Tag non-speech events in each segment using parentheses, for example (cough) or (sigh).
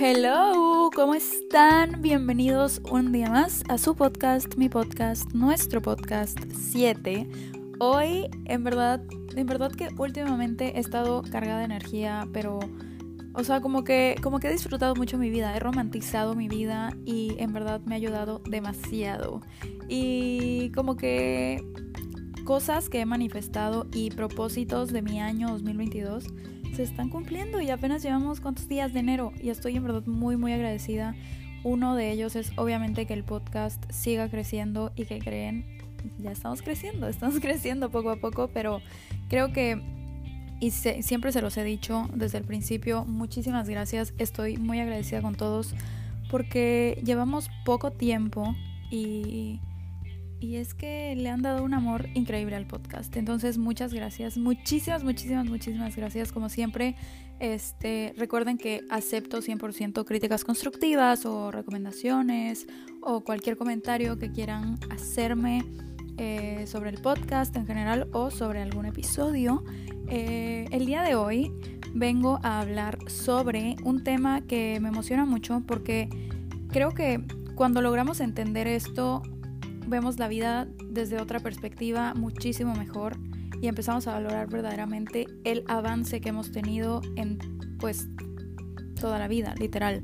Hello, ¿cómo están? Bienvenidos un día más a su podcast, mi podcast, nuestro podcast 7. Hoy, en verdad, en verdad que últimamente he estado cargada de energía, pero o sea, como que como que he disfrutado mucho mi vida, he romantizado mi vida y en verdad me ha ayudado demasiado. Y como que cosas que he manifestado y propósitos de mi año 2022 se están cumpliendo y apenas llevamos cuántos días de enero y estoy en verdad muy muy agradecida. Uno de ellos es obviamente que el podcast siga creciendo y que creen, ya estamos creciendo, (laughs) estamos creciendo poco a poco, pero creo que, y siempre se los he dicho desde el principio, muchísimas gracias, estoy muy agradecida con todos porque llevamos poco tiempo y y es que le han dado un amor increíble al podcast. Entonces, muchas gracias, muchísimas, muchísimas, muchísimas gracias. Como siempre, este, recuerden que acepto 100% críticas constructivas o recomendaciones o cualquier comentario que quieran hacerme eh, sobre el podcast en general o sobre algún episodio. Eh, el día de hoy vengo a hablar sobre un tema que me emociona mucho porque creo que cuando logramos entender esto vemos la vida desde otra perspectiva muchísimo mejor y empezamos a valorar verdaderamente el avance que hemos tenido en pues toda la vida, literal.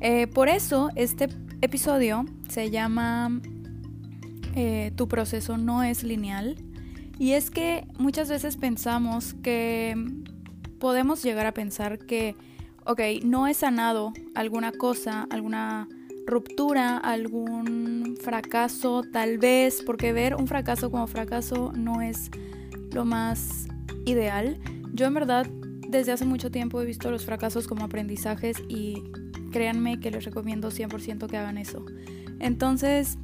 Eh, por eso este episodio se llama eh, Tu proceso no es lineal y es que muchas veces pensamos que podemos llegar a pensar que, ok, no he sanado alguna cosa, alguna ruptura, algún fracaso, tal vez, porque ver un fracaso como fracaso no es lo más ideal. Yo en verdad desde hace mucho tiempo he visto los fracasos como aprendizajes y créanme que les recomiendo 100% que hagan eso. Entonces,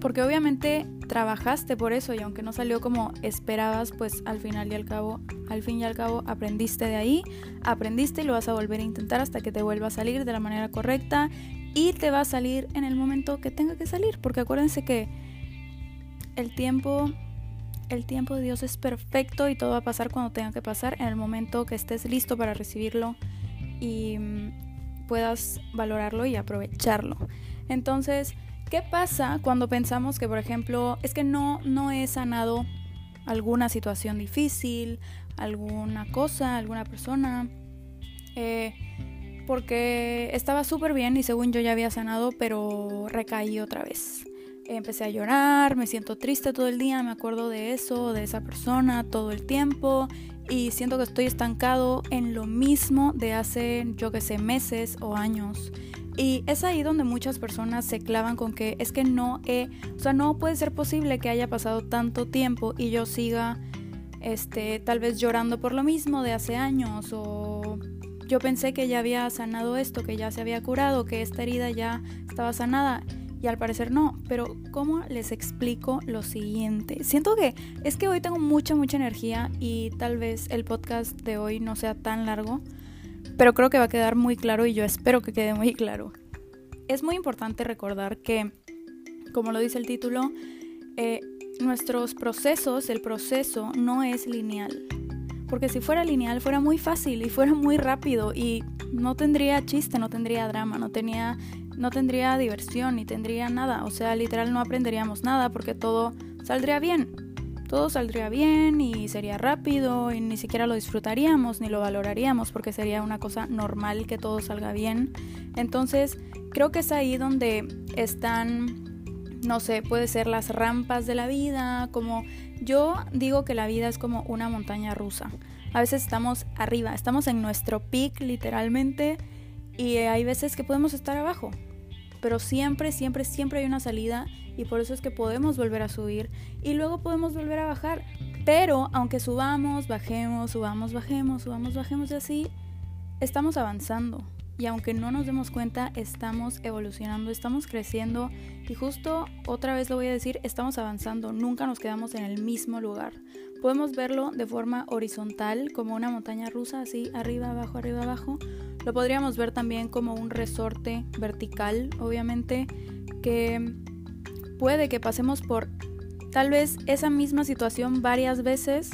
porque obviamente trabajaste por eso y aunque no salió como esperabas, pues al final y al cabo, al fin y al cabo aprendiste de ahí, aprendiste y lo vas a volver a intentar hasta que te vuelva a salir de la manera correcta y te va a salir en el momento que tenga que salir, porque acuérdense que el tiempo el tiempo de Dios es perfecto y todo va a pasar cuando tenga que pasar, en el momento que estés listo para recibirlo y mm, puedas valorarlo y aprovecharlo. Entonces, ¿qué pasa cuando pensamos que, por ejemplo, es que no, no he sanado alguna situación difícil, alguna cosa, alguna persona? Eh, porque estaba súper bien y según yo ya había sanado, pero recaí otra vez. Empecé a llorar, me siento triste todo el día, me acuerdo de eso, de esa persona todo el tiempo y siento que estoy estancado en lo mismo de hace, yo que sé, meses o años. Y es ahí donde muchas personas se clavan con que es que no he, o sea, no puede ser posible que haya pasado tanto tiempo y yo siga, este, tal vez llorando por lo mismo de hace años o yo pensé que ya había sanado esto, que ya se había curado, que esta herida ya estaba sanada y al parecer no. Pero ¿cómo les explico lo siguiente? Siento que es que hoy tengo mucha, mucha energía y tal vez el podcast de hoy no sea tan largo, pero creo que va a quedar muy claro y yo espero que quede muy claro. Es muy importante recordar que, como lo dice el título, eh, nuestros procesos, el proceso no es lineal. Porque si fuera lineal fuera muy fácil y fuera muy rápido y no tendría chiste, no tendría drama, no, tenía, no tendría diversión ni tendría nada. O sea, literal no aprenderíamos nada porque todo saldría bien. Todo saldría bien y sería rápido y ni siquiera lo disfrutaríamos ni lo valoraríamos porque sería una cosa normal que todo salga bien. Entonces, creo que es ahí donde están no sé, puede ser las rampas de la vida, como yo digo que la vida es como una montaña rusa. A veces estamos arriba, estamos en nuestro peak literalmente y hay veces que podemos estar abajo. Pero siempre, siempre, siempre hay una salida y por eso es que podemos volver a subir y luego podemos volver a bajar. Pero aunque subamos, bajemos, subamos, bajemos, subamos, bajemos y así, estamos avanzando y aunque no nos demos cuenta, estamos evolucionando, estamos creciendo y justo otra vez lo voy a decir, estamos avanzando, nunca nos quedamos en el mismo lugar. Podemos verlo de forma horizontal, como una montaña rusa, así arriba, abajo, arriba, abajo. Lo podríamos ver también como un resorte vertical, obviamente, que puede que pasemos por tal vez esa misma situación varias veces,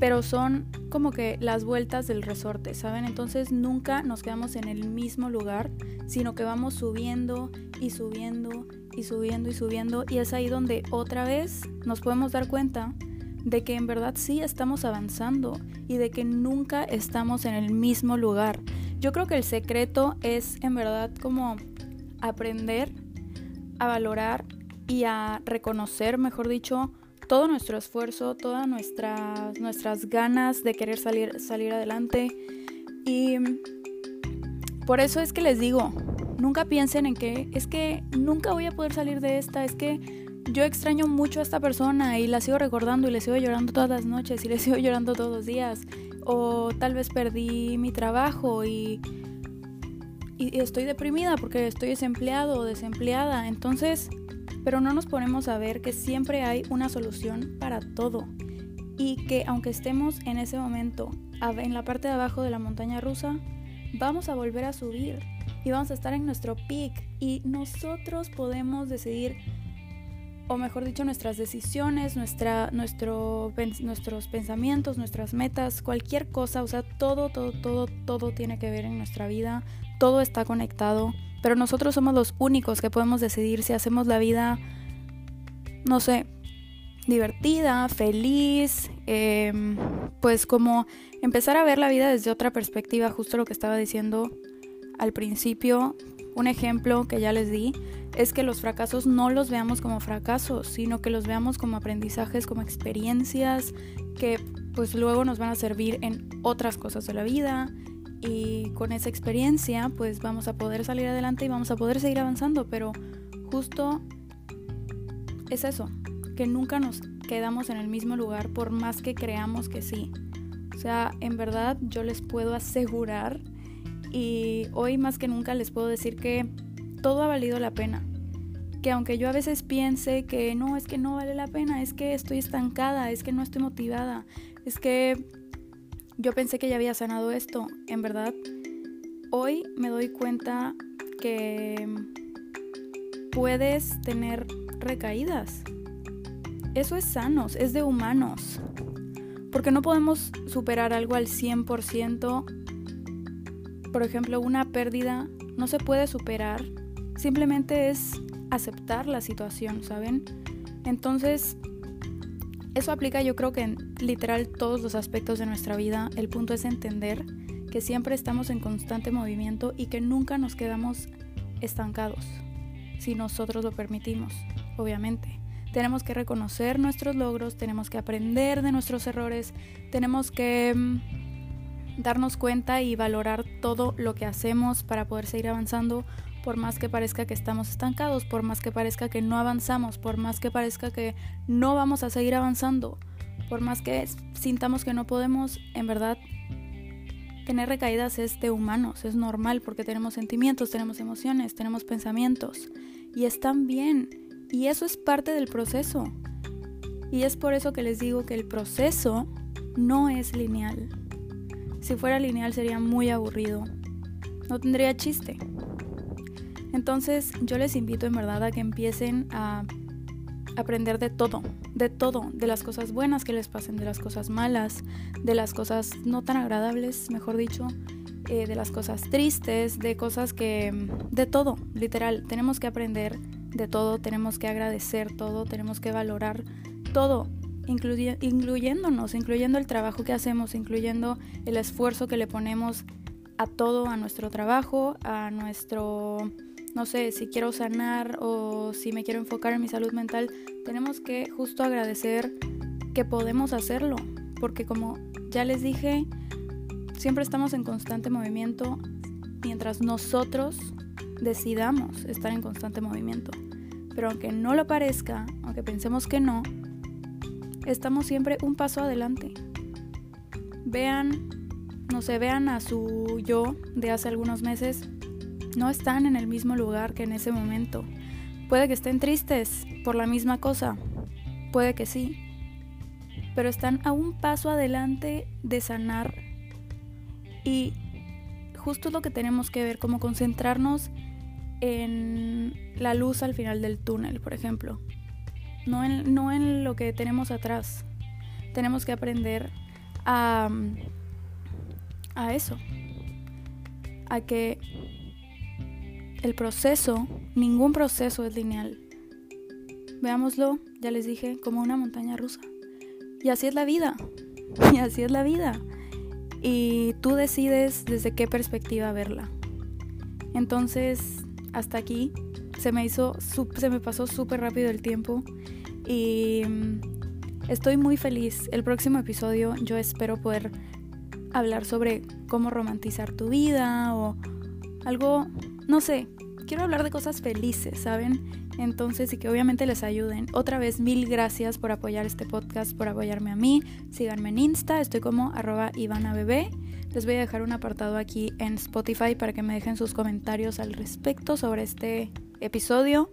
pero son como que las vueltas del resorte, ¿saben? Entonces nunca nos quedamos en el mismo lugar, sino que vamos subiendo y subiendo y subiendo y subiendo y es ahí donde otra vez nos podemos dar cuenta de que en verdad sí estamos avanzando y de que nunca estamos en el mismo lugar. Yo creo que el secreto es en verdad como aprender a valorar y a reconocer, mejor dicho, todo nuestro esfuerzo, todas nuestras, nuestras ganas de querer salir, salir adelante. Y por eso es que les digo, nunca piensen en que es que nunca voy a poder salir de esta, es que yo extraño mucho a esta persona y la sigo recordando y le sigo llorando todas las noches y le (laughs) sigo llorando todos los días. O tal vez perdí mi trabajo y, y estoy deprimida porque estoy desempleado o desempleada. Entonces, pero no nos ponemos a ver que siempre hay una solución para todo y que aunque estemos en ese momento en la parte de abajo de la montaña rusa, vamos a volver a subir y vamos a estar en nuestro peak y nosotros podemos decidir o mejor dicho nuestras decisiones, nuestra, nuestro, nuestros pensamientos, nuestras metas, cualquier cosa, o sea, todo, todo, todo, todo tiene que ver en nuestra vida, todo está conectado pero nosotros somos los únicos que podemos decidir si hacemos la vida, no sé, divertida, feliz, em, pues como empezar a ver la vida desde otra perspectiva, justo lo que estaba diciendo al principio, un ejemplo que ya les di es que los fracasos no los veamos como fracasos, sino que los veamos como aprendizajes, como experiencias que pues luego nos van a servir en otras cosas de la vida, y con esa experiencia pues vamos a poder salir adelante y vamos a poder seguir avanzando, pero justo es eso, que nunca nos quedamos en el mismo lugar por más que creamos que sí. O sea, en verdad yo les puedo asegurar y hoy más que nunca les puedo decir que todo ha valido la pena. Que aunque yo a veces piense que no, es que no vale la pena, es que estoy estancada, es que no estoy motivada, es que yo pensé que ya había sanado esto, en verdad. Hoy me doy cuenta que puedes tener recaídas. Eso es sanos, es de humanos. Porque no podemos superar algo al 100%. Por ejemplo, una pérdida no se puede superar. Simplemente es aceptar la situación, ¿saben? Entonces, eso aplica yo creo que en literal todos los aspectos de nuestra vida. El punto es entender que siempre estamos en constante movimiento y que nunca nos quedamos estancados, si nosotros lo permitimos, obviamente. Tenemos que reconocer nuestros logros, tenemos que aprender de nuestros errores, tenemos que mm, darnos cuenta y valorar todo lo que hacemos para poder seguir avanzando por más que parezca que estamos estancados, por más que parezca que no avanzamos, por más que parezca que no vamos a seguir avanzando, por más que sintamos que no podemos, en verdad, tener recaídas es de humanos, es normal porque tenemos sentimientos, tenemos emociones, tenemos pensamientos y están bien y eso es parte del proceso. Y es por eso que les digo que el proceso no es lineal. Si fuera lineal sería muy aburrido. No tendría chiste. Entonces yo les invito en verdad a que empiecen a aprender de todo, de todo, de las cosas buenas que les pasen, de las cosas malas, de las cosas no tan agradables, mejor dicho, eh, de las cosas tristes, de cosas que, de todo, literal, tenemos que aprender de todo, tenemos que agradecer todo, tenemos que valorar todo, incluyéndonos, incluyendo el trabajo que hacemos, incluyendo el esfuerzo que le ponemos a todo, a nuestro trabajo, a nuestro no sé, si quiero sanar o si me quiero enfocar en mi salud mental, tenemos que justo agradecer que podemos hacerlo, porque como ya les dije, siempre estamos en constante movimiento mientras nosotros decidamos estar en constante movimiento. Pero aunque no lo parezca, aunque pensemos que no, estamos siempre un paso adelante. Vean, no sé, vean a su yo de hace algunos meses no están en el mismo lugar que en ese momento. Puede que estén tristes por la misma cosa, puede que sí, pero están a un paso adelante de sanar y justo lo que tenemos que ver, como concentrarnos en la luz al final del túnel, por ejemplo, no en, no en lo que tenemos atrás. Tenemos que aprender a, a eso, a que el proceso, ningún proceso es lineal. Veámoslo, ya les dije, como una montaña rusa. Y así es la vida. (laughs) Y así es la vida. Y tú decides desde qué perspectiva verla. Entonces, hasta aquí se me hizo, se me pasó súper rápido el tiempo. Y mm, estoy muy feliz. El próximo episodio yo espero poder hablar sobre cómo romantizar tu vida o algo, no sé, quiero hablar de cosas felices, ¿saben? Entonces, y que obviamente les ayuden. Otra vez, mil gracias por apoyar este podcast, por apoyarme a mí. Síganme en Insta, estoy como arroba ivanabebé. Les voy a dejar un apartado aquí en Spotify para que me dejen sus comentarios al respecto sobre este episodio.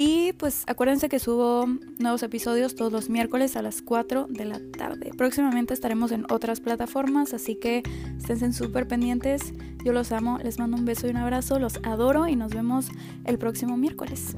Y pues acuérdense que subo nuevos episodios todos los miércoles a las 4 de la tarde. Próximamente estaremos en otras plataformas, así que estén súper pendientes. Yo los amo, les mando un beso y un abrazo, los adoro y nos vemos el próximo miércoles.